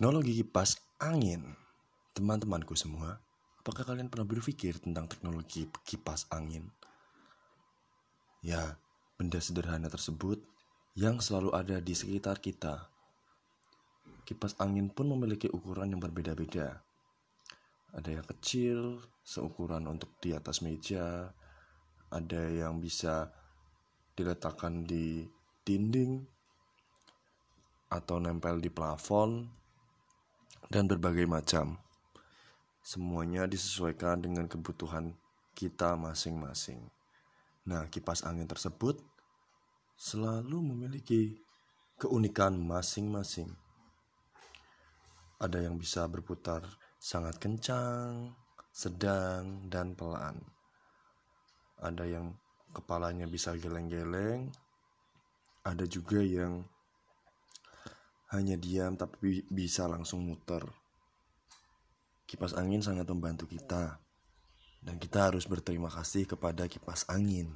Teknologi kipas angin. Teman-temanku semua, apakah kalian pernah berpikir tentang teknologi kipas angin? Ya, benda sederhana tersebut yang selalu ada di sekitar kita. Kipas angin pun memiliki ukuran yang berbeda-beda. Ada yang kecil, seukuran untuk di atas meja, ada yang bisa diletakkan di dinding atau nempel di plafon dan berbagai macam. Semuanya disesuaikan dengan kebutuhan kita masing-masing. Nah, kipas angin tersebut selalu memiliki keunikan masing-masing. Ada yang bisa berputar sangat kencang, sedang, dan pelan. Ada yang kepalanya bisa geleng-geleng, ada juga yang hanya diam tapi bisa langsung muter. Kipas angin sangat membantu kita, dan kita harus berterima kasih kepada kipas angin.